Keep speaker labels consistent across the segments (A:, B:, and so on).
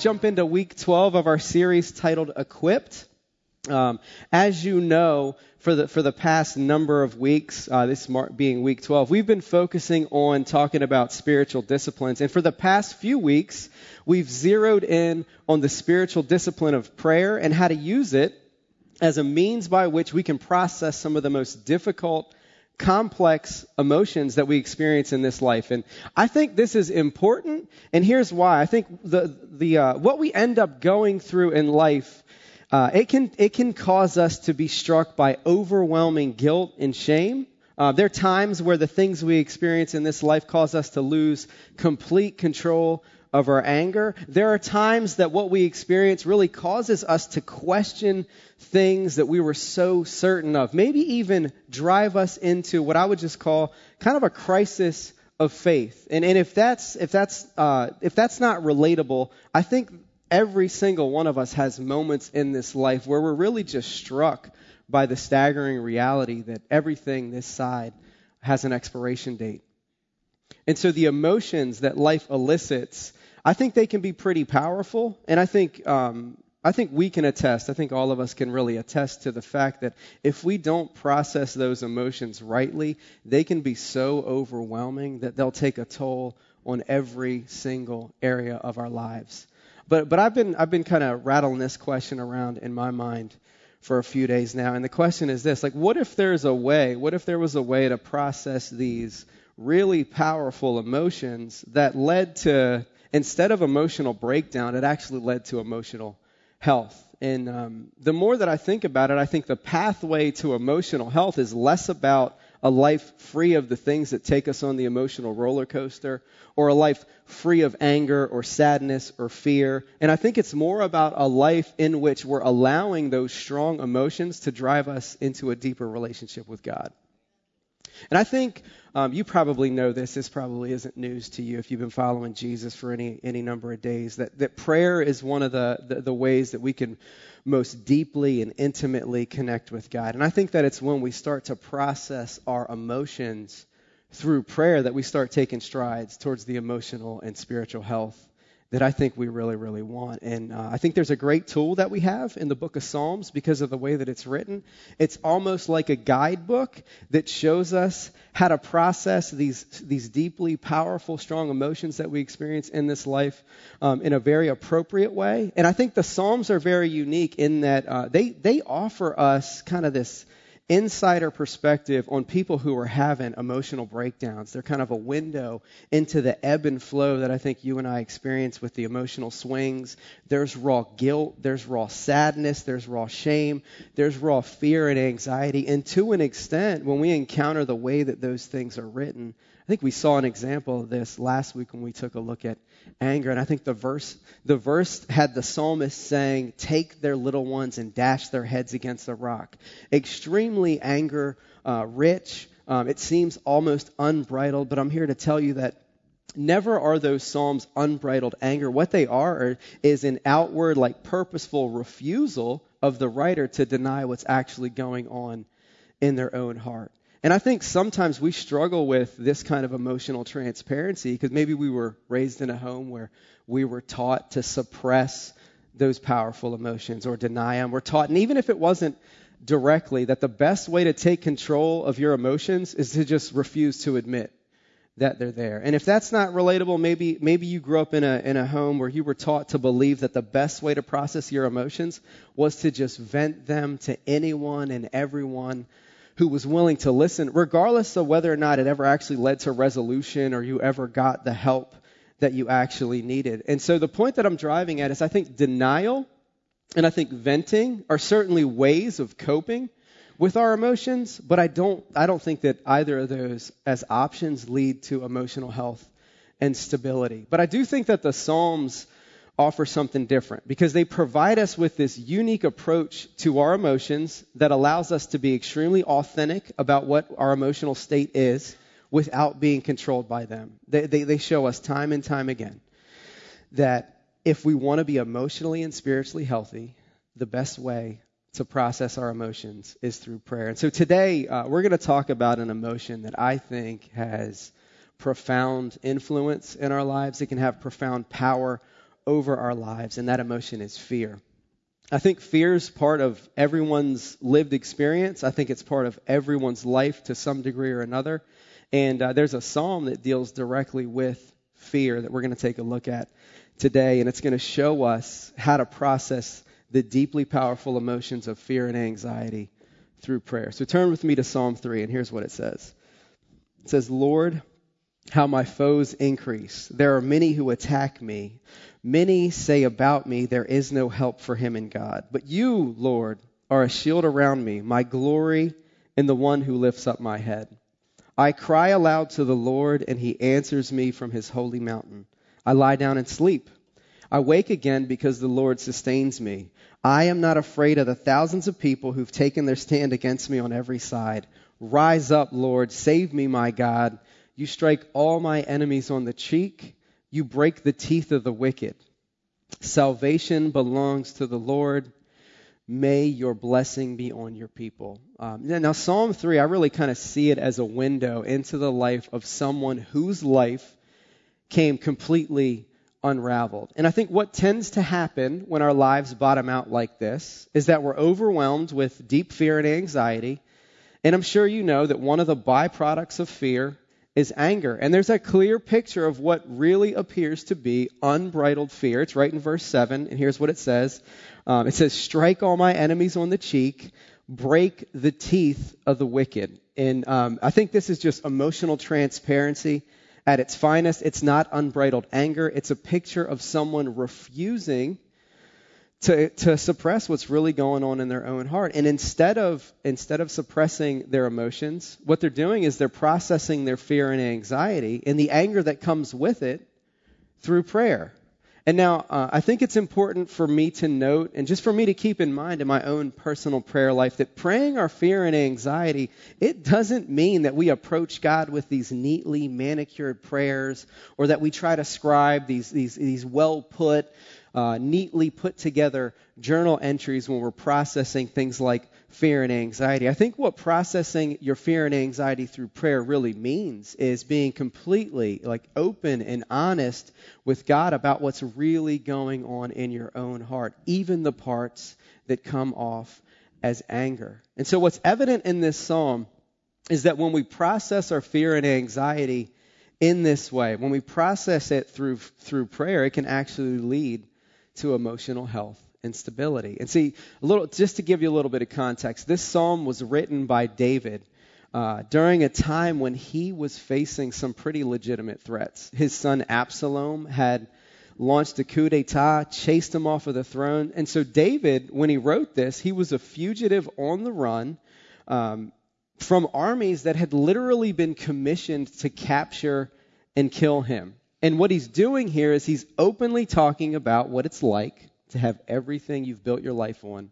A: jump into week 12 of our series titled Equipped. Um, as you know, for the for the past number of weeks, uh, this being week 12, we've been focusing on talking about spiritual disciplines, and for the past few weeks, we've zeroed in on the spiritual discipline of prayer and how to use it as a means by which we can process some of the most difficult complex emotions that we experience in this life. And I think this is important, and here's why. I think the the uh, what we end up going through in life, uh, it can it can cause us to be struck by overwhelming guilt and shame. Uh, there are times where the things we experience in this life cause us to lose complete control of our anger. There are times that what we experience really causes us to question things that we were so certain of, maybe even drive us into what I would just call kind of a crisis of faith. And, and if that's, if that's, uh, if that's not relatable, I think every single one of us has moments in this life where we're really just struck by the staggering reality that everything this side has an expiration date. And so the emotions that life elicits I think they can be pretty powerful, and I think um, I think we can attest. I think all of us can really attest to the fact that if we don't process those emotions rightly, they can be so overwhelming that they'll take a toll on every single area of our lives. But but I've been I've been kind of rattling this question around in my mind for a few days now, and the question is this: like, what if there's a way? What if there was a way to process these really powerful emotions that led to instead of emotional breakdown, it actually led to emotional health. And um, the more that I think about it, I think the pathway to emotional health is less about a life free of the things that take us on the emotional roller coaster, or a life free of anger or sadness or fear. And I think it's more about a life in which we're allowing those strong emotions to drive us into a deeper relationship with God. And I think um, you probably know this. This probably isn't news to you if you've been following Jesus for any any number of days. That that prayer is one of the, the, the ways that we can most deeply and intimately connect with God. And I think that it's when we start to process our emotions through prayer that we start taking strides towards the emotional and spiritual health that I think we really, really want. And uh, I think there's a great tool that we have in the book of Psalms because of the way that it's written. It's almost like a guidebook that shows us how to process these, these deeply powerful, strong emotions that we experience in this life um, in a very appropriate way. And I think the Psalms are very unique in that uh, they, they offer us kind of this insider perspective on people who are having emotional breakdowns. They're kind of a window into the ebb and flow that I think you and I experience with the emotional swings. There's raw guilt, there's raw sadness, there's raw shame, there's raw fear and anxiety. And to an extent, when we encounter the way that those things are written, I think we saw an example of this last week when we took a look at anger. And I think the verse, the verse had the psalmist saying, take their little ones and dash their heads against the rock. Extremely anger uh, rich. Um, it seems almost unbridled, but I'm here to tell you that never are those psalms unbridled anger. What they are is an outward, like purposeful refusal of the writer to deny what's actually going on in their own heart. And I think sometimes we struggle with this kind of emotional transparency because maybe we were raised in a home where we were taught to suppress those powerful emotions or deny them. We're taught, and even if it wasn't directly, that the best way to take control of your emotions is to just refuse to admit that they're there. And if that's not relatable, maybe maybe you grew up in a in a home where you were taught to believe that the best way to process your emotions was to just vent them to anyone and everyone who was willing to listen, regardless of whether or not it ever actually led to resolution or you ever got the help that you actually needed. And so the point that I'm driving at is I think denial and I think venting are certainly ways of coping with our emotions, but I don't I don't think that either of those as options lead to emotional health and stability. But I do think that the Psalms offer something different because they provide us with this unique approach to our emotions that allows us to be extremely authentic about what our emotional state is without being controlled by them. They, they, they show us time and time again that if we want to be emotionally and spiritually healthy, the best way to process our emotions is through prayer. And so today uh, we're going to talk about an emotion that I think has profound influence in our lives. It can have profound power over our lives, and that emotion is fear. I think fear is part of everyone's lived experience. I think it's part of everyone's life to some degree or another. And uh, there's a psalm that deals directly with fear that we're going to take a look at today, and it's going to show us how to process the deeply powerful emotions of fear and anxiety through prayer. So turn with me to Psalm 3, and here's what it says It says, Lord, how my foes increase. There are many who attack me. Many say about me, There is no help for him in God. But you, Lord, are a shield around me, my glory, and the one who lifts up my head. I cry aloud to the Lord, and he answers me from his holy mountain. I lie down and sleep. I wake again because the Lord sustains me. I am not afraid of the thousands of people who've taken their stand against me on every side. Rise up, Lord. Save me, my God. You strike all my enemies on the cheek. You break the teeth of the wicked. Salvation belongs to the Lord. May your blessing be on your people. Um, now, Psalm 3, I really kind of see it as a window into the life of someone whose life came completely unraveled. And I think what tends to happen when our lives bottom out like this is that we're overwhelmed with deep fear and anxiety. And I'm sure you know that one of the byproducts of fear is anger. And there's a clear picture of what really appears to be unbridled fear. It's right in verse 7, and here's what it says um, It says, Strike all my enemies on the cheek, break the teeth of the wicked. And um, I think this is just emotional transparency at its finest. It's not unbridled anger, it's a picture of someone refusing to, to suppress what's really going on in their own heart. And instead of, instead of suppressing their emotions, what they're doing is they're processing their fear and anxiety and the anger that comes with it through prayer. And now, uh, I think it's important for me to note, and just for me to keep in mind in my own personal prayer life, that praying our fear and anxiety, it doesn't mean that we approach God with these neatly manicured prayers, or that we try to scribe these these these well put, uh, neatly put together journal entries when we're processing things like fear and anxiety. I think what processing your fear and anxiety through prayer really means is being completely like open and honest with God about what's really going on in your own heart, even the parts that come off as anger. And so what's evident in this psalm is that when we process our fear and anxiety in this way, when we process it through through prayer, it can actually lead to emotional health and stability. And see, a little, just to give you a little bit of context, this psalm was written by David uh, during a time when he was facing some pretty legitimate threats. His son Absalom had launched a coup d'etat, chased him off of the throne. And so, David, when he wrote this, he was a fugitive on the run um, from armies that had literally been commissioned to capture and kill him. And what he's doing here is he's openly talking about what it's like to have everything you've built your life on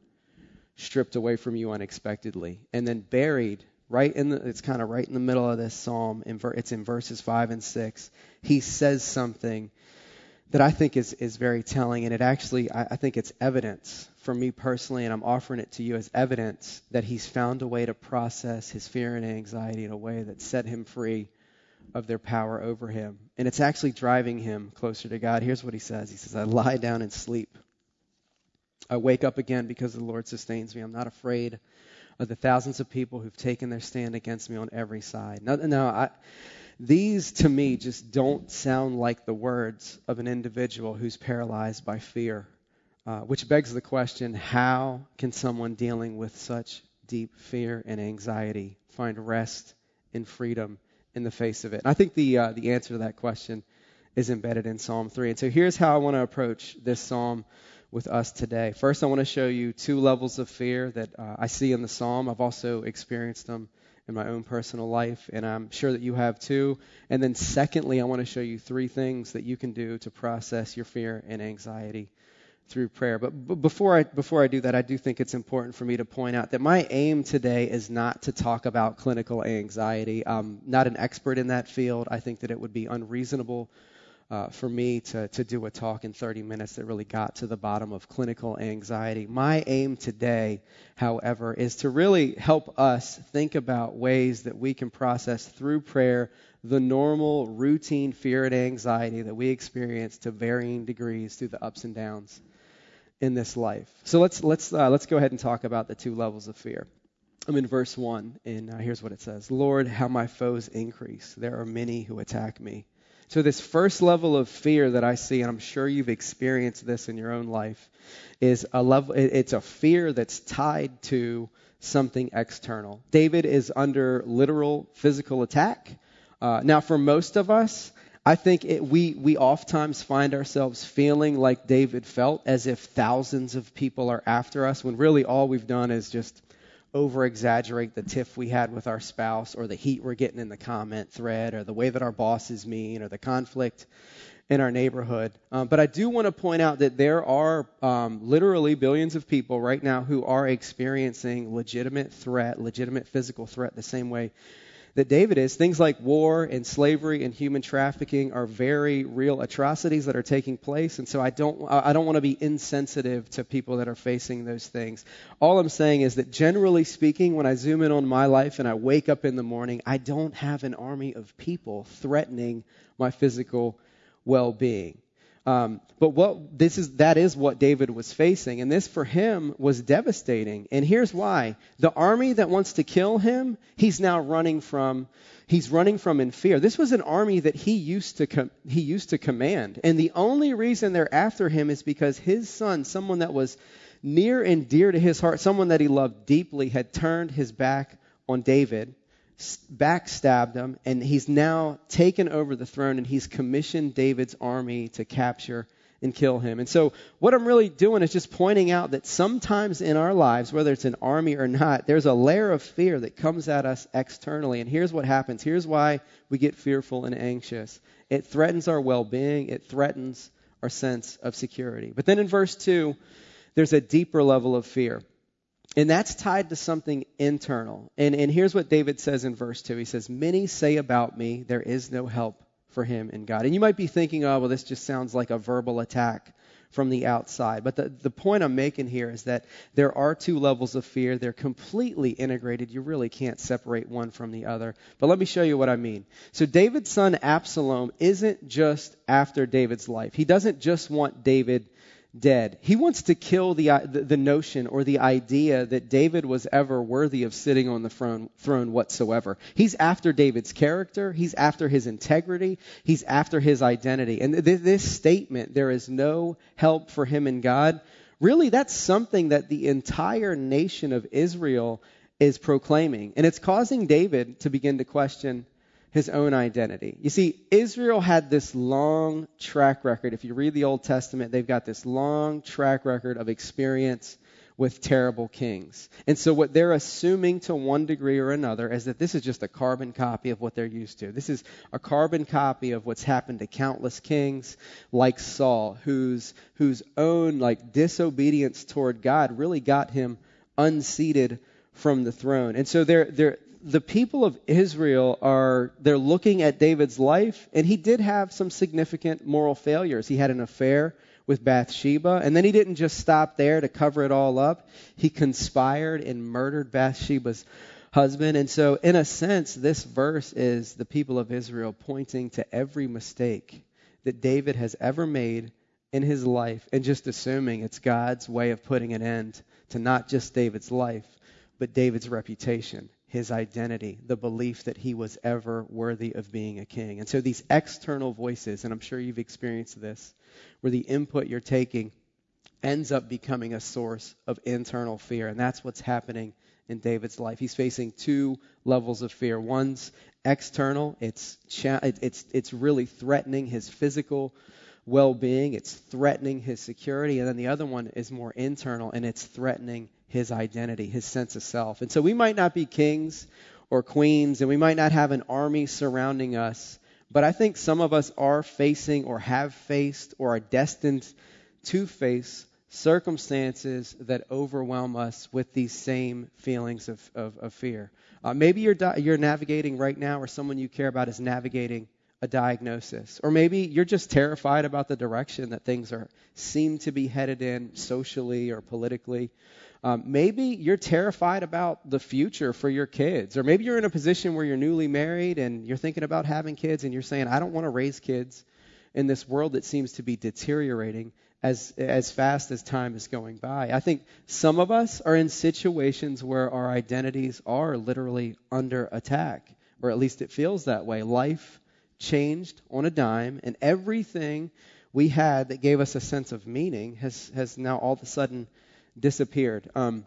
A: stripped away from you unexpectedly and then buried right in the it's kind of right in the middle of this psalm it's in verses 5 and 6 he says something that i think is, is very telling and it actually I, I think it's evidence for me personally and i'm offering it to you as evidence that he's found a way to process his fear and anxiety in a way that set him free of their power over him. And it's actually driving him closer to God. Here's what he says He says, I lie down and sleep. I wake up again because the Lord sustains me. I'm not afraid of the thousands of people who've taken their stand against me on every side. Now, now I, these to me just don't sound like the words of an individual who's paralyzed by fear, uh, which begs the question how can someone dealing with such deep fear and anxiety find rest and freedom in the face of it? And I think the, uh, the answer to that question is embedded in Psalm 3. And so here's how I want to approach this psalm with us today. First, I want to show you two levels of fear that uh, I see in the psalm. I've also experienced them in my own personal life, and I'm sure that you have too. And then, secondly, I want to show you three things that you can do to process your fear and anxiety through prayer. But, but before I before I do that, I do think it's important for me to point out that my aim today is not to talk about clinical anxiety. I'm not an expert in that field. I think that it would be unreasonable uh, for me to, to do a talk in 30 minutes that really got to the bottom of clinical anxiety. My aim today, however, is to really help us think about ways that we can process through prayer the normal, routine fear and anxiety that we experience to varying degrees through the ups and downs in this life. So let's let's uh, let's go ahead and talk about the two levels of fear. I'm in verse one, and uh, here's what it says: "Lord, how my foes increase! There are many who attack me." So, this first level of fear that I see, and I'm sure you've experienced this in your own life, is a level, it's a fear that's tied to something external. David is under literal physical attack. Uh, now, for most of us, I think it, we, we oftentimes find ourselves feeling like David felt, as if thousands of people are after us, when really all we've done is just over exaggerate the tiff we had with our spouse or the heat we're getting in the comment thread or the way that our boss is mean or the conflict in our neighborhood. Um, but I do want to point out that there are um, literally billions of people right now who are experiencing legitimate threat, legitimate physical threat, the same way that David is, things like war and slavery and human trafficking are very real atrocities that are taking place. And so I don't, I don't want to be insensitive to people that are facing those things. All I'm saying is that generally speaking, when I zoom in on my life and I wake up in the morning, I don't have an army of people threatening my physical well-being. Um, but what this is that is what David was facing, and this for him was devastating. And here's why: the army that wants to kill him, he's now running from. He's running from in fear. This was an army that he used to com- he used to command, and the only reason they're after him is because his son, someone that was near and dear to his heart, someone that he loved deeply, had turned his back on David backstabbed him, and he's now taken over the throne, and he's commissioned David's army to capture and kill him. And so, what I'm really doing is just pointing out that sometimes in our lives, whether it's an army or not, there's a layer of fear that comes at us externally. And here's what happens here's why we get fearful and anxious it threatens our well being, it threatens our sense of security. But then in verse 2, there's a deeper level of fear. And that's tied to something internal. And, and here's what David says in verse 2. He says, Many say about me, there is no help for him in God. And you might be thinking, oh, well, this just sounds like a verbal attack from the outside. But the, the point I'm making here is that there are two levels of fear. They're completely integrated. You really can't separate one from the other. But let me show you what I mean. So David's son Absalom isn't just after David's life. He doesn't just want David dead. He wants to kill uh, the, the notion or the idea that David was ever worthy of sitting on the throne, throne whatsoever. He's after David's character. He's after his integrity. He's after his identity. And th- this statement, there is no help for him in God, really that's something that the entire nation of Israel is proclaiming. And it's causing David to begin to question his own identity. You see, Israel had this long track record. If you read the Old Testament, they've got this long track record of experience with terrible kings. And so what they're assuming to one degree or another is that this is just a carbon copy of what they're used to. This is a carbon copy of what's happened to countless kings like Saul, whose whose own like disobedience toward God really got him unseated from the throne. And so they're they're the people of Israel are they're looking at David's life, and he did have some significant moral failures. He had an affair with Bathsheba, and then he didn't just stop there to cover it all up. He conspired and murdered Bathsheba's husband. And so, in a sense, this verse is the people of Israel pointing to every mistake that David has ever made in his life and just assuming it's God's way of putting an end to not just David's life, but David's reputation his identity, the belief that he was ever worthy of being a king. And so these external voices, and I'm sure you've experienced this, where the input you're taking ends up becoming a source of internal fear. And that's what's happening in David's life. He's facing two levels of fear. One's external, it's, it's, it's really threatening his physical well being, it's threatening his security. And then the other one is more internal, and it's threatening his identity, his sense of self. And so we might not be kings or queens, and we might not have an army surrounding us, but I think some of us are facing or have faced or are destined to face circumstances that overwhelm us with these same feelings of, of, of fear. Uh, maybe you're, you're navigating right now, or someone you care about is navigating a diagnosis. Or maybe you're just terrified about the direction that things are seem to be headed in socially or politically. Um, maybe you're terrified about the future for your kids. Or maybe you're in a position where you're newly married and you're thinking about having kids and you're saying, I don't want to raise kids in this world that seems to be deteriorating as as fast as time is going by. I think some of us are in situations where our identities are literally under attack, or at least it feels that way. Life changed on a dime, and everything we had that gave us a sense of meaning has has now all of a sudden disappeared. Um,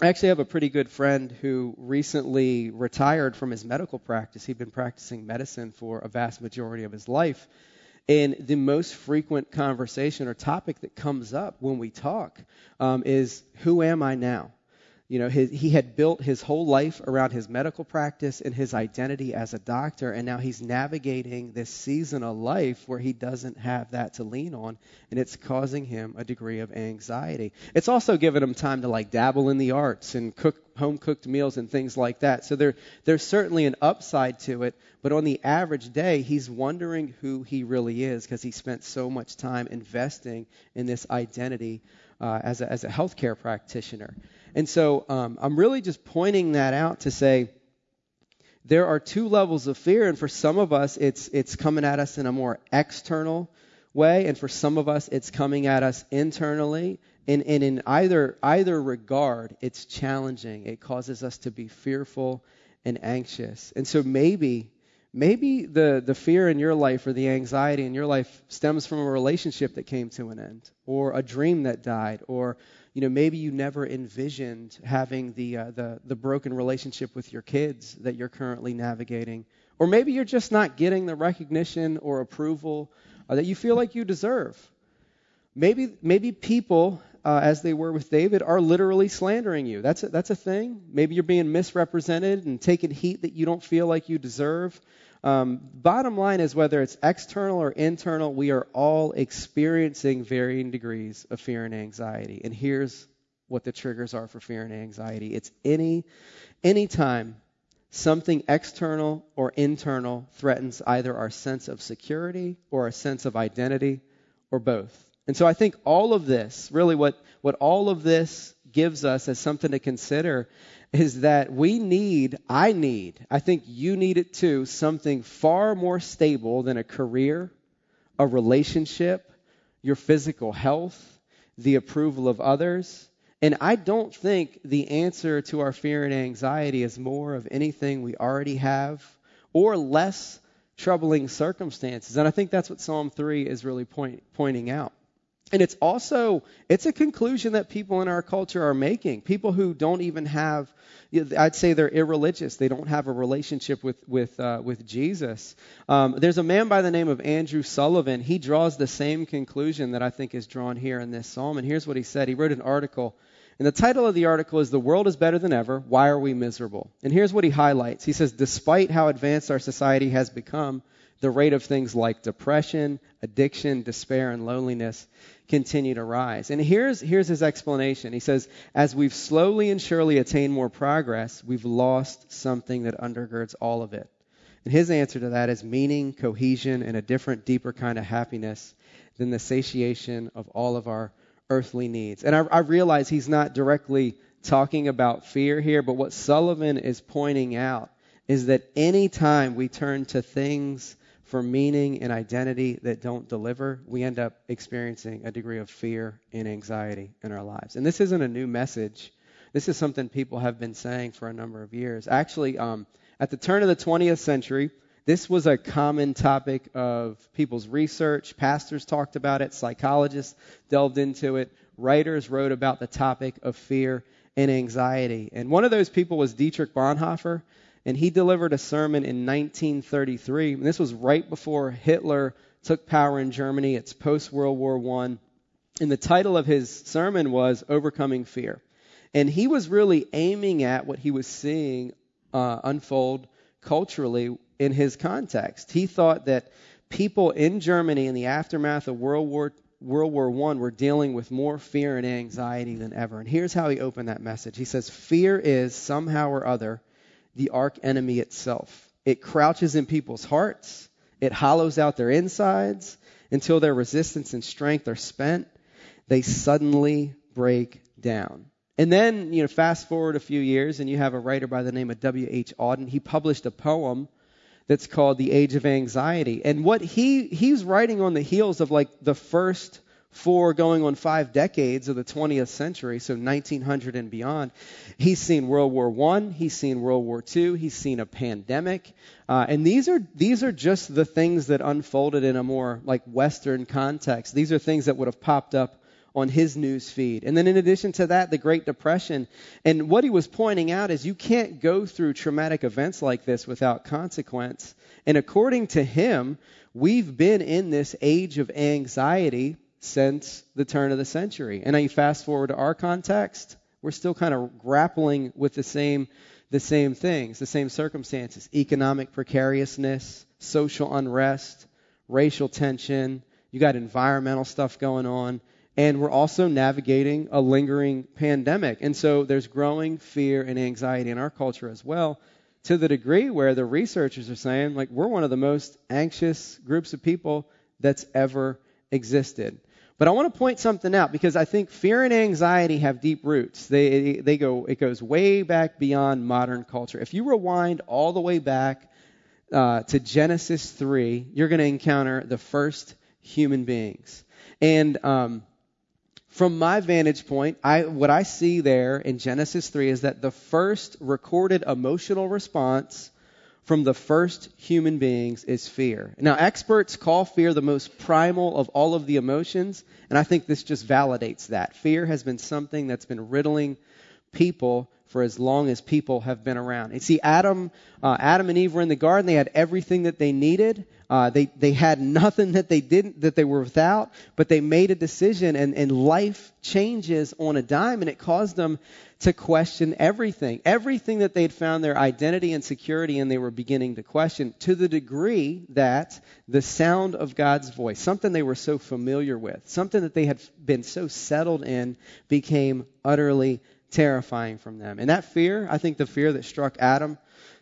A: I actually have a pretty good friend who recently retired from his medical practice. He'd been practicing medicine for a vast majority of his life. And the most frequent conversation or topic that comes up when we talk um, is, Who am I now? You know, his, he had built his whole life around his medical practice and his identity as a doctor, and now he's navigating this season of life where he doesn't have that to lean on, and it's causing him a degree of anxiety. It's also given him time to like dabble in the arts and cook home cooked meals and things like that. So there, there's certainly an upside to it, but on the average day, he's wondering who he really is because he spent so much time investing in this identity uh, as, a, as a healthcare practitioner. And so um, I'm really just pointing that out to say there are two levels of fear, and for some of us, it's it's coming at us in a more external way, and for some of us, it's coming at us internally. And, and in either either regard, it's challenging. It causes us to be fearful and anxious. And so maybe maybe the, the fear in your life or the anxiety in your life stems from a relationship that came to an end or a dream that died or you know, maybe you never envisioned having the, uh, the, the broken relationship with your kids that you're currently navigating. Or maybe you're just not getting the recognition or approval uh, that you feel like you deserve. Maybe, maybe people, uh, as they were with David, are literally slandering you. That's a, that's a thing. Maybe you're being misrepresented and taking heat that you don't feel like you deserve. Um, bottom line is whether it's external or internal, we are all experiencing varying degrees of fear and anxiety. And here's what the triggers are for fear and anxiety. It's any anytime something external or internal threatens either our sense of security or our sense of identity or both. And so I think all of this, really what, what all of this gives us as something to consider is that we need, I need, I think you need it too, something far more stable than a career, a relationship, your physical health, the approval of others. And I don't think the answer to our fear and anxiety is more of anything we already have or less troubling circumstances. And I think that's what Psalm 3 is really point, pointing out. And it's also it's a conclusion that people in our culture are making. People who don't even have, I'd say they're irreligious. They don't have a relationship with with uh, with Jesus. Um, there's a man by the name of Andrew Sullivan. He draws the same conclusion that I think is drawn here in this psalm. And here's what he said. He wrote an article. And the title of the article is The World is Better Than Ever. Why Are We Miserable? And here's what he highlights. He says, Despite how advanced our society has become, the rate of things like depression, addiction, despair, and loneliness continue to rise. And here's, here's his explanation. He says, As we've slowly and surely attained more progress, we've lost something that undergirds all of it. And his answer to that is meaning, cohesion, and a different, deeper kind of happiness than the satiation of all of our earthly needs. And I, I realize he's not directly talking about fear here, but what Sullivan is pointing out is that any time we turn to things for meaning and identity that don't deliver, we end up experiencing a degree of fear and anxiety in our lives. And this isn't a new message. This is something people have been saying for a number of years. Actually, um, at the turn of the 20th century, this was a common topic of people's research. Pastors talked about it, psychologists delved into it, writers wrote about the topic of fear and anxiety. And one of those people was Dietrich Bonhoeffer and he delivered a sermon in 1933. And this was right before Hitler took power in Germany. It's post World War I. And the title of his sermon was Overcoming Fear. And he was really aiming at what he was seeing uh, unfold culturally in his context. He thought that people in Germany in the aftermath of World War World War I were dealing with more fear and anxiety than ever. And here's how he opened that message. He says, Fear is somehow or other the arch enemy itself. It crouches in people's hearts, It hollows out their insides until their resistance and strength are spent. They suddenly break down. And then, you know, fast forward a few years and you have a writer by the name of W.H. Auden. He published a poem that's called The Age of Anxiety. And what he, he's writing on the heels of like the first four going on five decades of the 20th century, so 1900 and beyond. He's seen World War One, he's seen World War Two, he's seen a pandemic, uh, and these are these are just the things that unfolded in a more like Western context. These are things that would have popped up on his news feed. And then in addition to that, the Great Depression. And what he was pointing out is you can't go through traumatic events like this without consequence. And according to him, we've been in this age of anxiety since the turn of the century. And now you fast forward to our context, we're still kind of grappling with the same the same things, the same circumstances, economic precariousness, social unrest, racial tension, you got environmental stuff going on, and we're also navigating a lingering pandemic. And so there's growing fear and anxiety in our culture as well, to the degree where the researchers are saying, like, we're one of the most anxious groups of people that's ever existed. But I want to point something out because I think fear and anxiety have deep roots. They, they go, it goes way back beyond modern culture. If you rewind all the way back uh, to Genesis 3, you're going to encounter the first human beings. And um, from my vantage point, I, what I see there in Genesis 3 is that the first recorded emotional response from the first human beings is fear. Now, experts call fear the most primal of all of the emotions, and I think this just validates that. Fear has been something that's been riddling people for as long as people have been around. And see, Adam, uh, Adam and Eve were in the garden. They had everything that they needed. Uh, they they had nothing that they didn't that they were without. But they made a decision, and and life changes on a dime, and it caused them to question everything, everything that they'd found their identity and security, and they were beginning to question to the degree that the sound of God's voice, something they were so familiar with, something that they had been so settled in, became utterly terrifying from them. And that fear, I think the fear that struck Adam,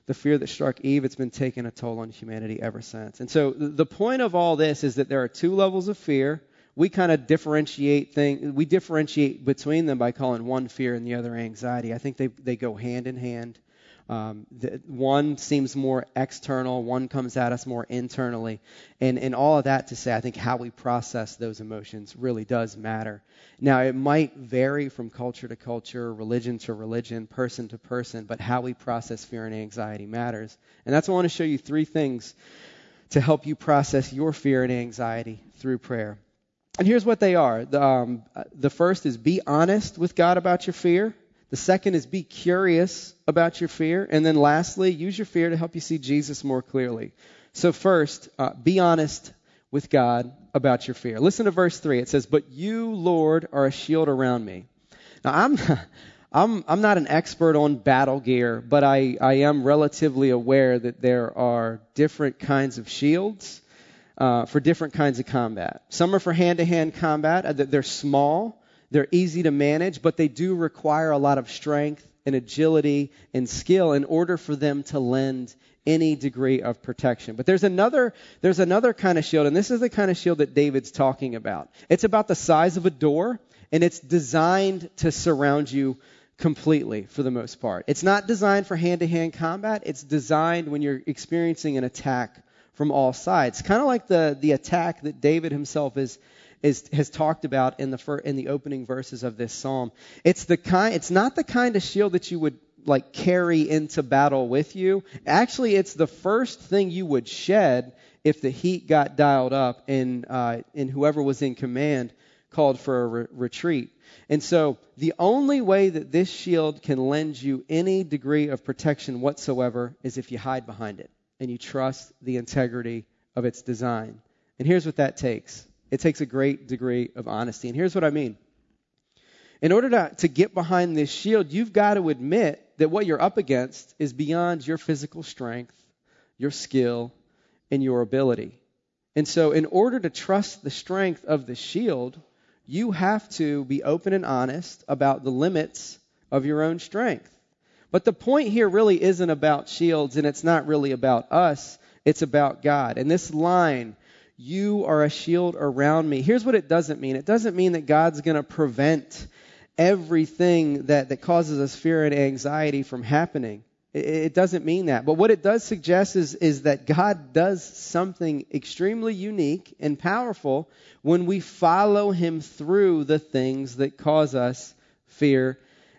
A: the fear that struck Eve, it's been taking a toll on humanity ever since. And so the point of all this is that there are two levels of fear. We kind of differentiate things, we differentiate between them by calling one fear and the other anxiety. I think they, they go hand in hand. Um, the, one seems more external, one comes at us more internally. And, and all of that to say, I think how we process those emotions really does matter. Now, it might vary from culture to culture, religion to religion, person to person, but how we process fear and anxiety matters. And that's why I want to show you three things to help you process your fear and anxiety through prayer. And here's what they are. The, um, the first is be honest with God about your fear. The second is be curious about your fear. And then lastly, use your fear to help you see Jesus more clearly. So, first, uh, be honest with God about your fear. Listen to verse 3. It says, But you, Lord, are a shield around me. Now, I'm. I'm, I'm not an expert on battle gear, but I, I am relatively aware that there are different kinds of shields uh, for different kinds of combat. Some are for hand to hand combat. Uh, they're small, they're easy to manage, but they do require a lot of strength and agility and skill in order for them to lend any degree of protection. But there's another there's another kind of shield, and this is the kind of shield that David's talking about. It's about the size of a door, and it's designed to surround you completely for the most part. It's not designed for hand-to-hand combat. It's designed when you're experiencing an attack from all sides. Kind of like the the attack that David himself is is, has talked about in the fir- in the opening verses of this psalm. It's the kind. It's not the kind of shield that you would like carry into battle with you. Actually, it's the first thing you would shed if the heat got dialed up and uh, and whoever was in command called for a re- retreat. And so the only way that this shield can lend you any degree of protection whatsoever is if you hide behind it and you trust the integrity of its design. And here's what that takes. It takes a great degree of honesty. And here's what I mean. In order to, to get behind this shield, you've got to admit that what you're up against is beyond your physical strength, your skill, and your ability. And so, in order to trust the strength of the shield, you have to be open and honest about the limits of your own strength. But the point here really isn't about shields, and it's not really about us. It's about God. And this line, you are a shield around me. Here's what it doesn't mean. It doesn't mean that God's going to prevent everything that, that causes us fear and anxiety from happening. It, it doesn't mean that. But what it does suggest is, is that God does something extremely unique and powerful when we follow Him through the things that cause us fear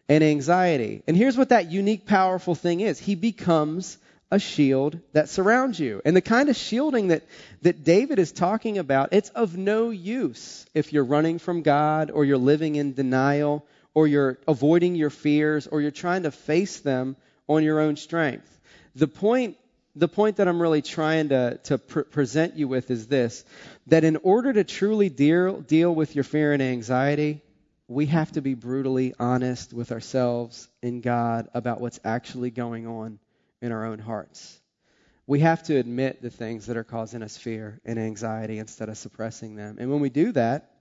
A: and anxiety. And here's what that unique, powerful thing is He becomes a shield that surrounds you. And the kind of shielding that, that David is talking about, it's of no use if you're running from God or you're living in denial or you're avoiding your fears or you're trying to face them on your own strength. The point, the point that I'm really trying to, to pr- present you with is this that in order to truly deal, deal with your fear and anxiety, we have to be brutally honest with ourselves and God about what's actually going on in our own hearts. We have to admit the things that are causing us fear and anxiety instead of suppressing them. And when we do that,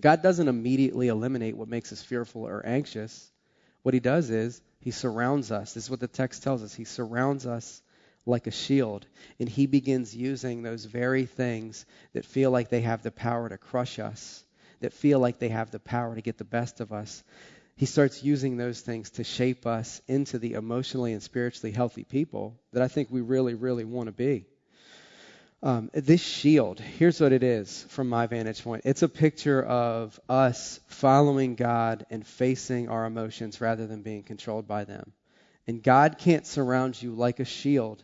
A: God doesn't immediately eliminate what makes us fearful or anxious. What He does is He surrounds us. This is what the text tells us. He surrounds us like a shield. And He begins using those very things that feel like they have the power to crush us, that feel like they have the power to get the best of us, he starts using those things to shape us into the emotionally and spiritually healthy people that I think we really, really want to be. Um, this shield, here's what it is from my vantage point it's a picture of us following God and facing our emotions rather than being controlled by them. And God can't surround you like a shield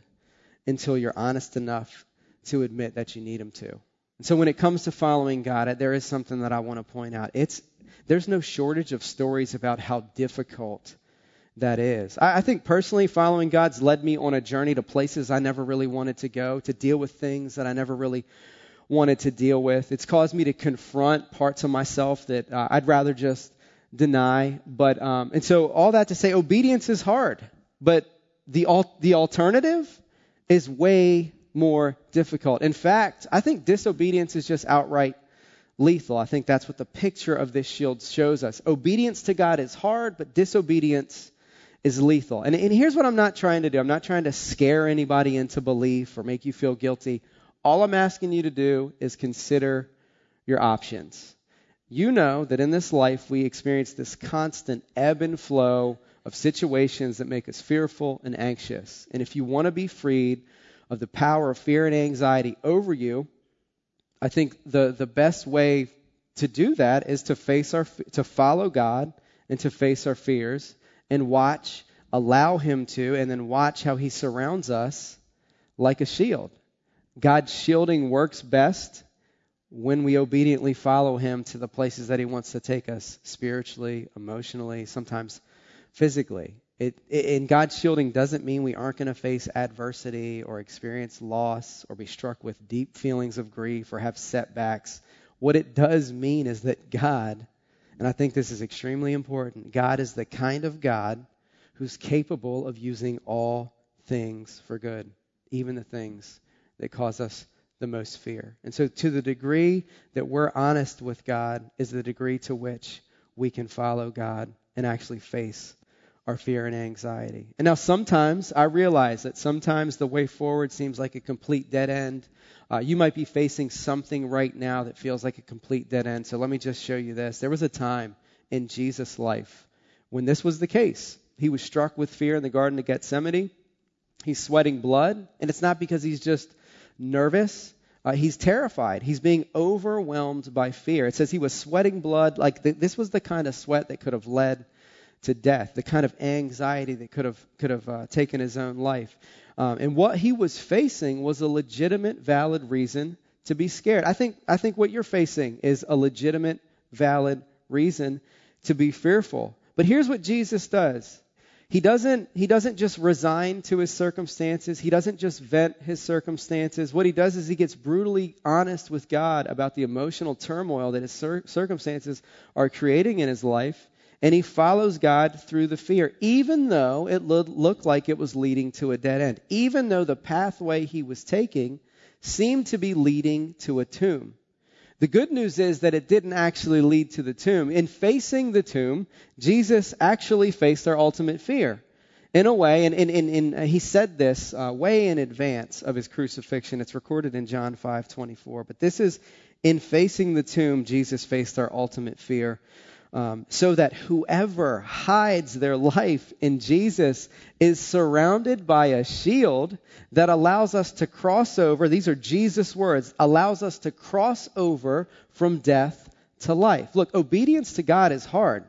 A: until you're honest enough to admit that you need Him to. And so when it comes to following God, there is something that I want to point out. It's there's no shortage of stories about how difficult that is. I, I think personally, following God's led me on a journey to places I never really wanted to go, to deal with things that I never really wanted to deal with. It's caused me to confront parts of myself that uh, I'd rather just deny. But um, and so all that to say, obedience is hard, but the al- the alternative is way more difficult. In fact, I think disobedience is just outright lethal. I think that's what the picture of this shield shows us. Obedience to God is hard, but disobedience is lethal. And, and here's what I'm not trying to do I'm not trying to scare anybody into belief or make you feel guilty. All I'm asking you to do is consider your options. You know that in this life we experience this constant ebb and flow of situations that make us fearful and anxious. And if you want to be freed of the power of fear and anxiety over you, I think the, the best way to do that is to face our to follow God and to face our fears and watch, allow Him to, and then watch how He surrounds us like a shield. God's shielding works best when we obediently follow Him to the places that He wants to take us spiritually, emotionally, sometimes physically. It, it, and God's shielding doesn't mean we aren't going to face adversity or experience loss or be struck with deep feelings of grief or have setbacks. What it does mean is that God, and I think this is extremely important, God is the kind of God who's capable of using all things for good, even the things that cause us the most fear. And so, to the degree that we're honest with God, is the degree to which we can follow God and actually face our fear and anxiety. And now sometimes I realize that sometimes the way forward seems like a complete dead end. Uh, you might be facing something right now that feels like a complete dead end. So let me just show you this. There was a time in Jesus' life when this was the case. He was struck with fear in the Garden of Gethsemane. He's sweating blood, and it's not because he's just nervous. Uh, he's terrified. He's being overwhelmed by fear. It says he was sweating blood. Like th- this was the kind of sweat that could have led to death, the kind of anxiety that could have could have uh, taken his own life. Um, and what he was facing was a legitimate, valid reason to be scared. I think I think what you're facing is a legitimate, valid reason to be fearful. But here's what Jesus does. He doesn't he doesn't just resign to his circumstances. He doesn't just vent his circumstances. What he does is he gets brutally honest with God about the emotional turmoil that his cir- circumstances are creating in his life and he follows God through the fear, even though it looked like it was leading to a dead end, even though the pathway he was taking seemed to be leading to a tomb. The good news is that it didn't actually lead to the tomb. In facing the tomb, Jesus actually faced our ultimate fear. in a way, and, he said this uh, way in advance of his crucifixion. It's recorded in John 5:24. But this is in facing the tomb, Jesus faced our ultimate fear. Um, so that whoever hides their life in Jesus is surrounded by a shield that allows us to cross over. These are Jesus' words, allows us to cross over from death to life. Look, obedience to God is hard.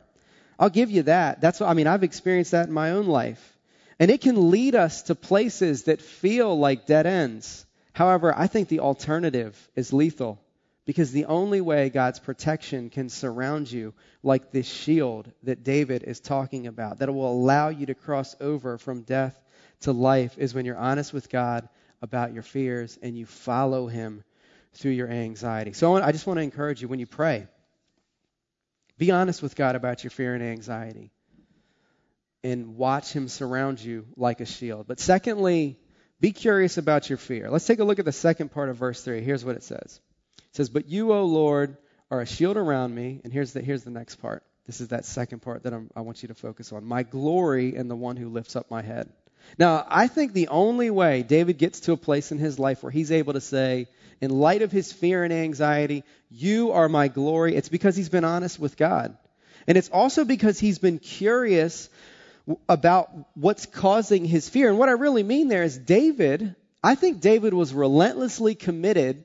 A: I'll give you that. That's what, I mean, I've experienced that in my own life. And it can lead us to places that feel like dead ends. However, I think the alternative is lethal because the only way God's protection can surround you like this shield that David is talking about, that will allow you to cross over from death to life, is when you're honest with God about your fears and you follow Him through your anxiety. So I just want to encourage you when you pray, be honest with God about your fear and anxiety and watch Him surround you like a shield. But secondly, be curious about your fear. Let's take a look at the second part of verse 3. Here's what it says says, But you, O Lord, are a shield around me. And here's the, here's the next part. This is that second part that I'm, I want you to focus on. My glory and the one who lifts up my head. Now, I think the only way David gets to a place in his life where he's able to say, in light of his fear and anxiety, You are my glory, it's because he's been honest with God. And it's also because he's been curious about what's causing his fear. And what I really mean there is David, I think David was relentlessly committed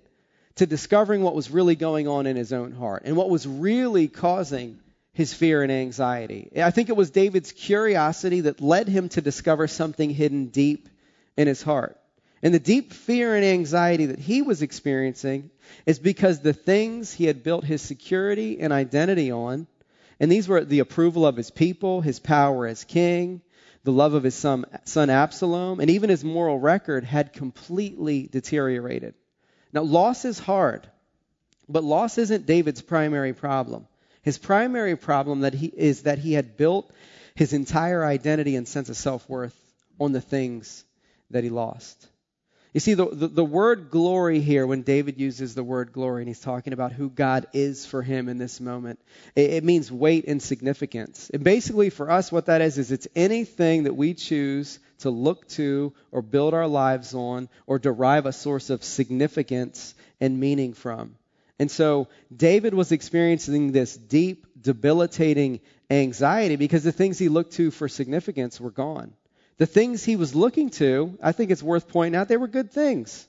A: to discovering what was really going on in his own heart and what was really causing his fear and anxiety. I think it was David's curiosity that led him to discover something hidden deep in his heart. And the deep fear and anxiety that he was experiencing is because the things he had built his security and identity on, and these were the approval of his people, his power as king, the love of his son, Absalom, and even his moral record had completely deteriorated. Now, loss is hard, but loss isn't David's primary problem. His primary problem that he, is that he had built his entire identity and sense of self worth on the things that he lost. You see, the, the, the, word glory here, when David uses the word glory and he's talking about who God is for him in this moment, it, it means weight and significance. And basically, for us, what that is, is it's anything that we choose to look to or build our lives on or derive a source of significance and meaning from. And so David was experiencing this deep, debilitating anxiety because the things he looked to for significance were gone. The things he was looking to, I think it's worth pointing out, they were good things.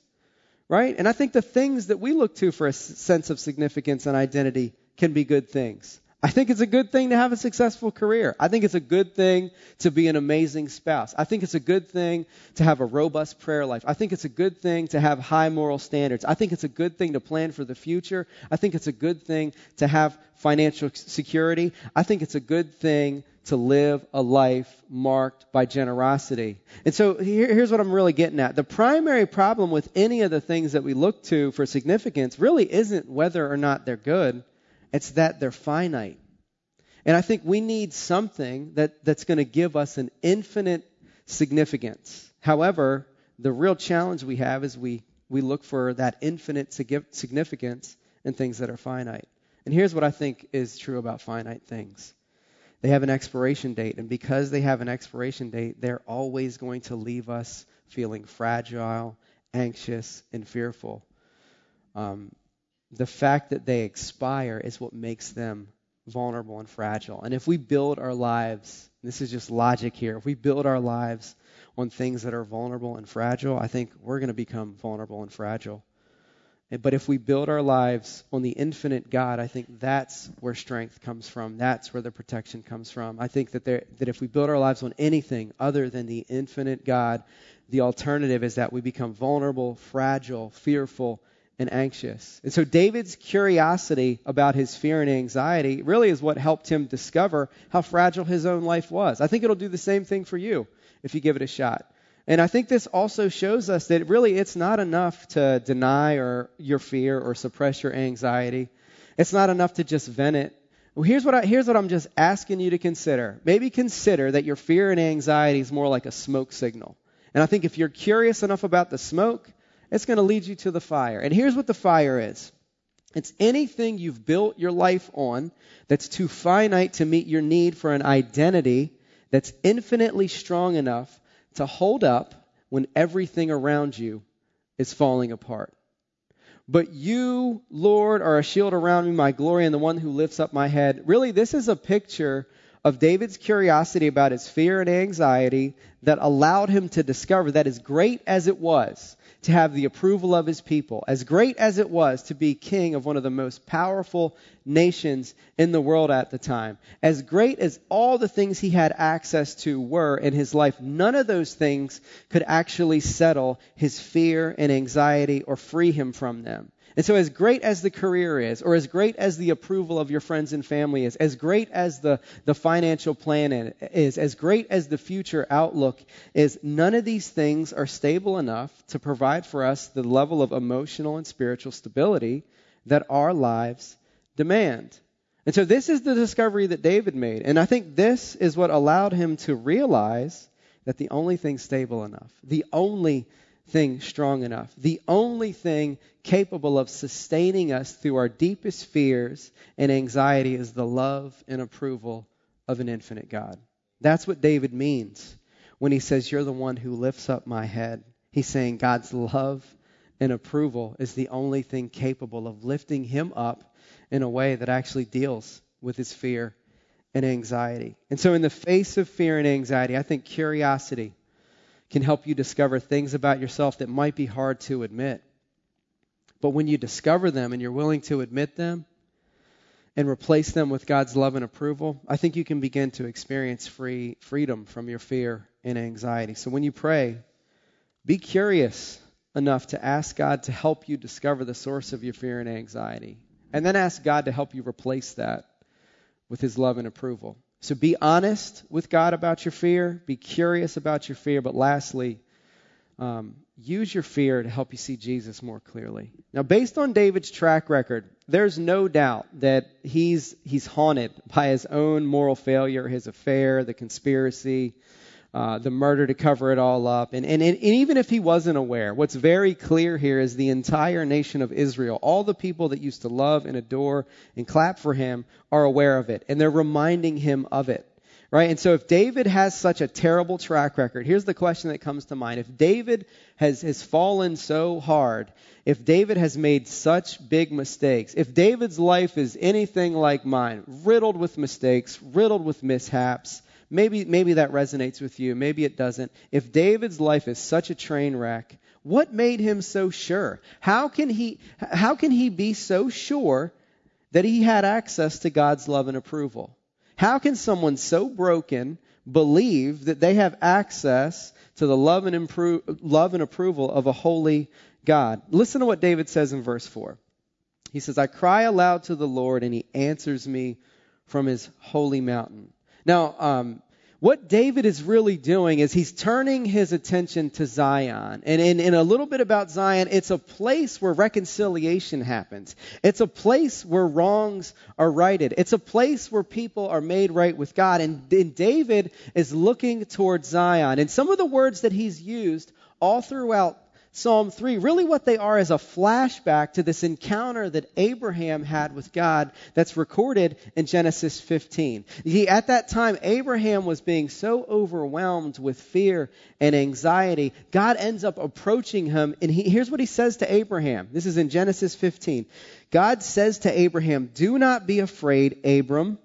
A: Right? And I think the things that we look to for a sense of significance and identity can be good things. I think it's a good thing to have a successful career. I think it's a good thing to be an amazing spouse. I think it's a good thing to have a robust prayer life. I think it's a good thing to have high moral standards. I think it's a good thing to plan for the future. I think it's a good thing to have financial security. I think it's a good thing to live a life marked by generosity. And so here, here's what I'm really getting at. The primary problem with any of the things that we look to for significance really isn't whether or not they're good. It's that they're finite. And I think we need something that, that's going to give us an infinite significance. However, the real challenge we have is we, we look for that infinite significance in things that are finite. And here's what I think is true about finite things they have an expiration date, and because they have an expiration date, they're always going to leave us feeling fragile, anxious, and fearful. Um, the fact that they expire is what makes them vulnerable and fragile. And if we build our lives, this is just logic here, if we build our lives on things that are vulnerable and fragile, I think we're going to become vulnerable and fragile. But if we build our lives on the infinite God, I think that's where strength comes from. That's where the protection comes from. I think that, there, that if we build our lives on anything other than the infinite God, the alternative is that we become vulnerable, fragile, fearful, and anxious. And so David's curiosity about his fear and anxiety really is what helped him discover how fragile his own life was. I think it'll do the same thing for you if you give it a shot. And I think this also shows us that really it's not enough to deny or your fear or suppress your anxiety. It's not enough to just vent it. Well, here's what I, here's what I'm just asking you to consider. Maybe consider that your fear and anxiety is more like a smoke signal. And I think if you're curious enough about the smoke, it's going to lead you to the fire. And here's what the fire is it's anything you've built your life on that's too finite to meet your need for an identity that's infinitely strong enough to hold up when everything around you is falling apart. But you, Lord, are a shield around me, my glory, and the one who lifts up my head. Really, this is a picture of David's curiosity about his fear and anxiety that allowed him to discover that as great as it was to have the approval of his people, as great as it was to be king of one of the most powerful nations in the world at the time, as great as all the things he had access to were in his life, none of those things could actually settle his fear and anxiety or free him from them. And so, as great as the career is, or as great as the approval of your friends and family is, as great as the, the financial plan is, as great as the future outlook is, none of these things are stable enough to provide for us the level of emotional and spiritual stability that our lives demand. And so, this is the discovery that David made. And I think this is what allowed him to realize that the only thing stable enough, the only thing strong enough, the only thing capable of sustaining us through our deepest fears and anxiety is the love and approval of an infinite God. That's what David means when he says, You're the one who lifts up my head. He's saying God's love and approval is the only thing capable of lifting him up in a way that actually deals with his fear and anxiety. And so, in the face of fear and anxiety, I think curiosity can help you discover things about yourself that might be hard to admit. But when you discover them and you're willing to admit them and replace them with God's love and approval, I think you can begin to experience free freedom from your fear and anxiety. So when you pray, be curious enough to ask God to help you discover the source of your fear and anxiety. And then ask God to help you replace that with his love and approval. So be honest with God about your fear. Be curious about your fear. But lastly, um, use your fear to help you see Jesus more clearly. Now, based on David's track record, there's no doubt that he's he's haunted by his own moral failure, his affair, the conspiracy, uh, the murder to cover it all up. And, and, and even if he wasn't aware, what's very clear here is the entire nation of Israel, all the people that used to love and adore and clap for him, are aware of it. And they're reminding him of it. Right? And so if David has such a terrible track record, here's the question that comes to mind. If David has, has fallen so hard, if David has made such big mistakes, if David's life is anything like mine, riddled with mistakes, riddled with mishaps, Maybe, maybe that resonates with you. Maybe it doesn't. If David's life is such a train wreck, what made him so sure? How can he, how can he be so sure that he had access to God's love and approval? How can someone so broken believe that they have access to the love and, improve, love and approval of a holy God? Listen to what David says in verse 4. He says, I cry aloud to the Lord, and he answers me from his holy mountain. Now, um, what David is really doing is he's turning his attention to Zion. And in, in, a little bit about Zion, it's a place where reconciliation happens. It's a place where wrongs are righted. It's a place where people are made right with God. And, and David is looking towards Zion. And some of the words that he's used all throughout Psalm 3, really what they are is a flashback to this encounter that Abraham had with God that's recorded in Genesis 15. He, at that time, Abraham was being so overwhelmed with fear and anxiety, God ends up approaching him, and he, here's what he says to Abraham. This is in Genesis 15. God says to Abraham, Do not be afraid, Abram.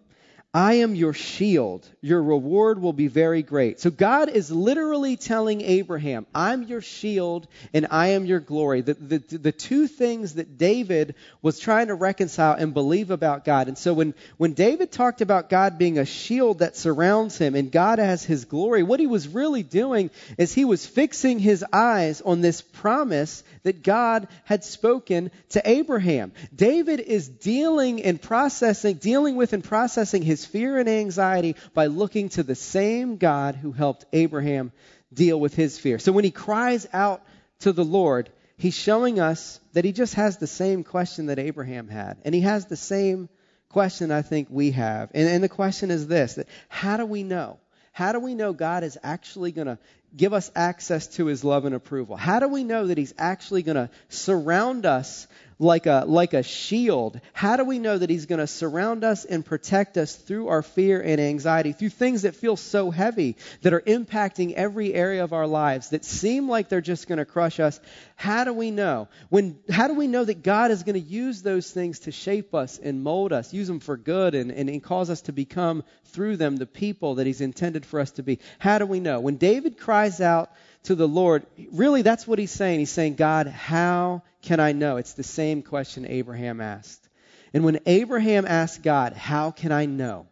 A: I am your shield. Your reward will be very great. So God is literally telling Abraham, I'm your shield and I am your glory. The, the, the two things that David was trying to reconcile and believe about God. And so when, when David talked about God being a shield that surrounds him and God as his glory, what he was really doing is he was fixing his eyes on this promise that God had spoken to Abraham. David is dealing and processing, dealing with and processing his fear and anxiety by looking to the same God who helped Abraham deal with his fear. So when he cries out to the Lord, he's showing us that he just has the same question that Abraham had. And he has the same question I think we have. And, and the question is this that how do we know? How do we know God is actually going to give us access to his love and approval? How do we know that he's actually going to surround us like a, like a shield. How do we know that He's going to surround us and protect us through our fear and anxiety, through things that feel so heavy, that are impacting every area of our lives, that seem like they're just going to crush us? How do we know? When, how do we know that God is going to use those things to shape us and mold us, use them for good, and, and, and cause us to become, through them, the people that He's intended for us to be? How do we know? When David cries out, to the Lord, really that's what he's saying. He's saying, God, how can I know? It's the same question Abraham asked. And when Abraham asked God, How can I know?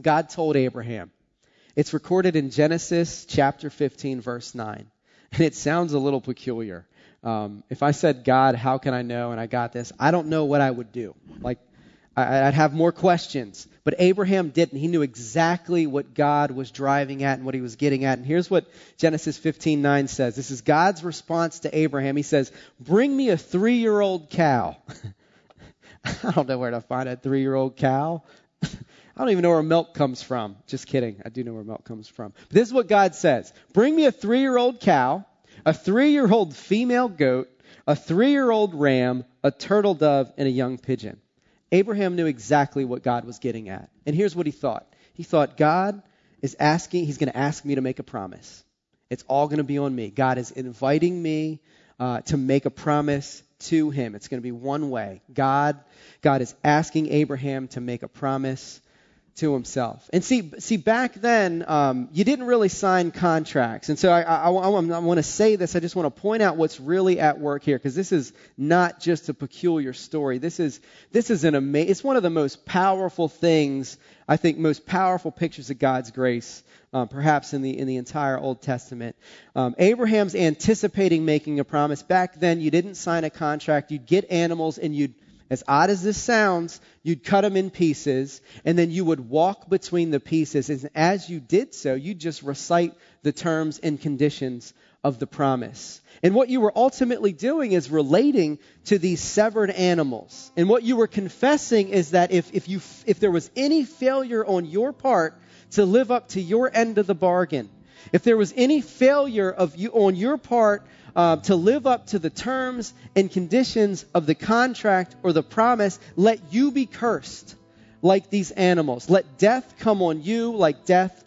A: God told Abraham. It's recorded in Genesis chapter 15, verse 9. And it sounds a little peculiar. Um, if I said, God, how can I know? And I got this, I don't know what I would do. Like, I'd have more questions. But Abraham didn't. He knew exactly what God was driving at and what he was getting at. And here's what Genesis 15:9 says. This is God's response to Abraham. He says, "Bring me a 3-year-old cow." I don't know where to find a 3-year-old cow. I don't even know where milk comes from. Just kidding. I do know where milk comes from. But this is what God says. Bring me a 3-year-old cow, a 3-year-old female goat, a 3-year-old ram, a turtle dove, and a young pigeon. Abraham knew exactly what God was getting at. And here's what he thought he thought, God is asking, he's going to ask me to make a promise. It's all going to be on me. God is inviting me uh, to make a promise to him. It's going to be one way. God, God is asking Abraham to make a promise to himself. And see, see, back then, um, you didn't really sign contracts. And so I, I, I, I want to say this. I just want to point out what's really at work here, because this is not just a peculiar story. This is this is an amazing. It's one of the most powerful things I think, most powerful pictures of God's grace, um, perhaps in the in the entire Old Testament. Um, Abraham's anticipating making a promise. Back then, you didn't sign a contract. You'd get animals and you'd as odd as this sounds, you'd cut them in pieces, and then you would walk between the pieces. And as you did so, you'd just recite the terms and conditions of the promise. And what you were ultimately doing is relating to these severed animals. And what you were confessing is that if, if, you, if there was any failure on your part to live up to your end of the bargain, if there was any failure of you on your part uh, to live up to the terms and conditions of the contract or the promise, let you be cursed like these animals. Let death come on you like death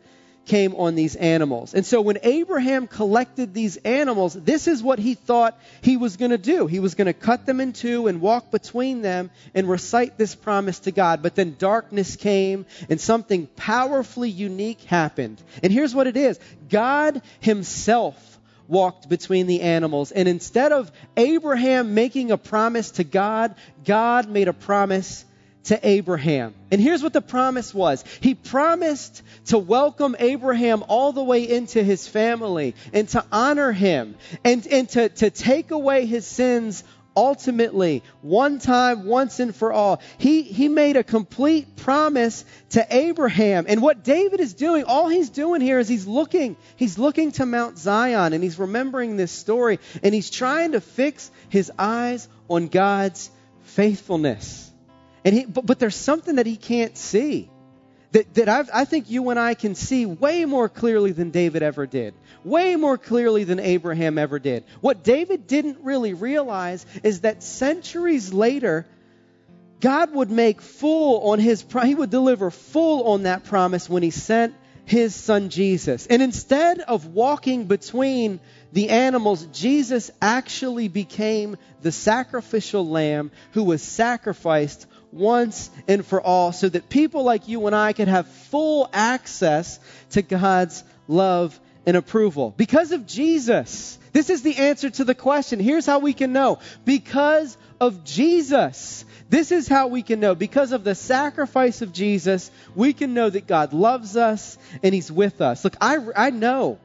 A: came on these animals. And so when Abraham collected these animals, this is what he thought he was going to do. He was going to cut them in two and walk between them and recite this promise to God. But then darkness came and something powerfully unique happened. And here's what it is God himself walked between the animals. And instead of Abraham making a promise to God, God made a promise to Abraham. And here's what the promise was. He promised to welcome Abraham all the way into his family and to honor him and, and to, to take away his sins ultimately, one time, once and for all. He, he made a complete promise to Abraham. And what David is doing, all he's doing here is he's looking, he's looking to Mount Zion and he's remembering this story and he's trying to fix his eyes on God's faithfulness. And he, but, but there's something that he can't see that, that I've, i think you and I can see way more clearly than David ever did, way more clearly than Abraham ever did. What David didn't really realize is that centuries later, God would make full on his, he would deliver full on that promise when he sent his son Jesus. And instead of walking between the animals, Jesus actually became the sacrificial lamb who was sacrificed once and for all so that people like you and I could have full access to God's love and approval. Because of Jesus. This is the answer to the question. Here's how we can know. Because of Jesus. This is how we can know. Because of the sacrifice of Jesus, we can know that God loves us and He's with us. Look, I, I know.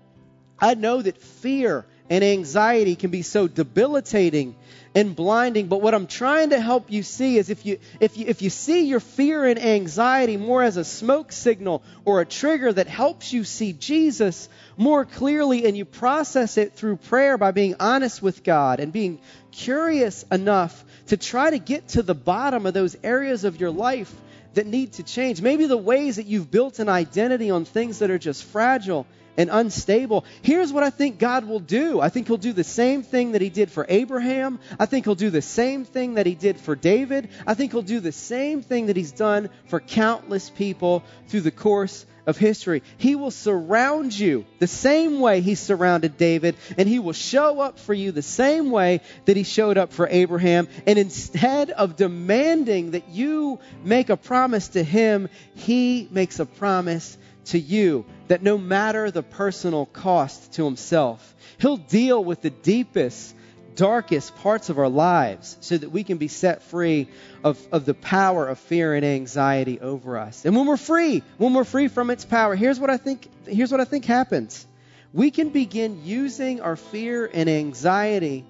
A: I know that fear and anxiety can be so debilitating and blinding. But what I'm trying to help you see is if you, if you, if you see your fear and anxiety more as a smoke signal or a trigger that helps you see Jesus more clearly and you process it through prayer by being honest with God and being curious enough to try to get to the bottom of those areas of your life that need to change. Maybe the ways that you've built an identity on things that are just fragile and unstable, here's what I think God will do. I think He'll do the same thing that He did for Abraham. I think He'll do the same thing that He did for David. I think He'll do the same thing that He's done for countless people through the course of history. He will surround you the same way he surrounded David, and he will show up for you the same way that he showed up for Abraham. And instead of demanding that you make a promise to him, he makes a promise to you that no matter the personal cost to himself, he'll deal with the deepest darkest parts of our lives so that we can be set free of, of the power of fear and anxiety over us. And when we're free, when we're free from its power, here's what I think, here's what I think happens. We can begin using our fear and anxiety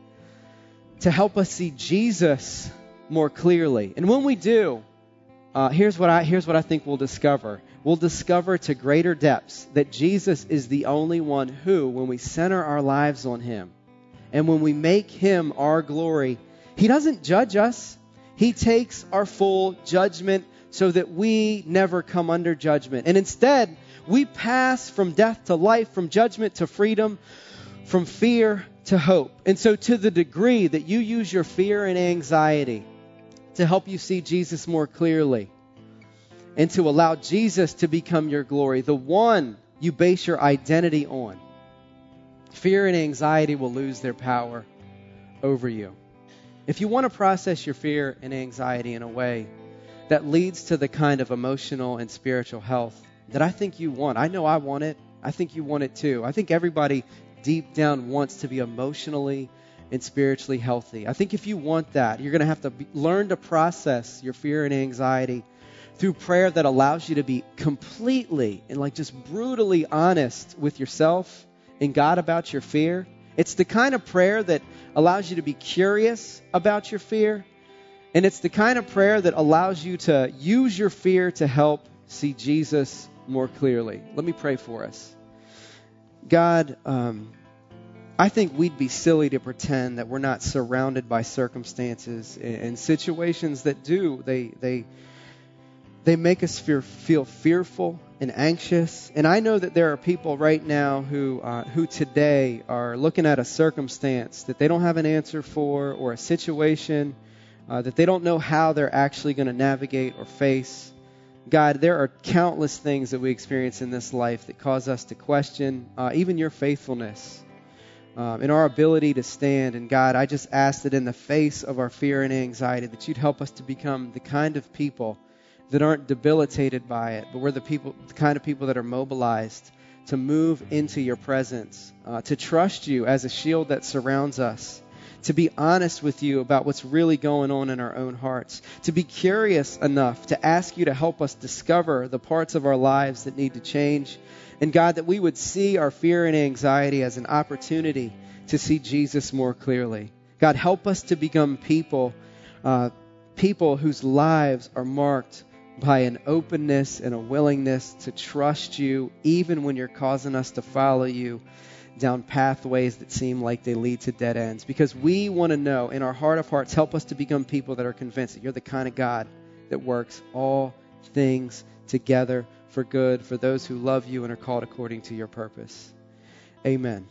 A: to help us see Jesus more clearly. And when we do, uh, here's what I here's what I think we'll discover. We'll discover to greater depths that Jesus is the only one who, when we center our lives on Him, and when we make Him our glory, He doesn't judge us. He takes our full judgment so that we never come under judgment. And instead, we pass from death to life, from judgment to freedom, from fear to hope. And so, to the degree that you use your fear and anxiety to help you see Jesus more clearly and to allow Jesus to become your glory, the one you base your identity on, fear and anxiety will lose their power over you. If you want to process your fear and anxiety in a way that leads to the kind of emotional and spiritual health that I think you want, I know I want it. I think you want it too. I think everybody deep down wants to be emotionally and spiritually healthy. I think if you want that, you're going to have to be, learn to process your fear and anxiety through prayer that allows you to be completely and like just brutally honest with yourself and God about your fear. It's the kind of prayer that allows you to be curious about your fear. And it's the kind of prayer that allows you to use your fear to help see Jesus more clearly. Let me pray for us. God, um, I think we'd be silly to pretend that we're not surrounded by circumstances and, situations that do. They, they, they make us fear, feel fearful and anxious. And I know that there are people right now who, uh, who today are looking at a circumstance that they don't have an answer for or a situation uh, that they don't know how they're actually going to navigate or face. God, there are countless things that we experience in this life that cause us to question uh, even your faithfulness um, and our ability to stand. And God, I just ask that in the face of our fear and anxiety, that you'd help us to become the kind of people that aren't debilitated by it, but we're the people, the kind of people that are mobilized to move into your presence, uh, to trust you as a shield that surrounds us, to be honest with you about what's really going on in our own hearts, to be curious enough to ask you to help us discover the parts of our lives that need to change. And God, that we would see our fear and anxiety as an opportunity to see Jesus more clearly. God, help us to become people, uh, people whose lives are marked by an openness and a willingness to trust you, even when you're causing us to follow you down pathways that seem like they lead to dead ends. Because we want to know, in our heart of hearts, help us to become people that are convinced that you're the kind of God that works all things together for good for those who love you and are called according to your purpose. Amen.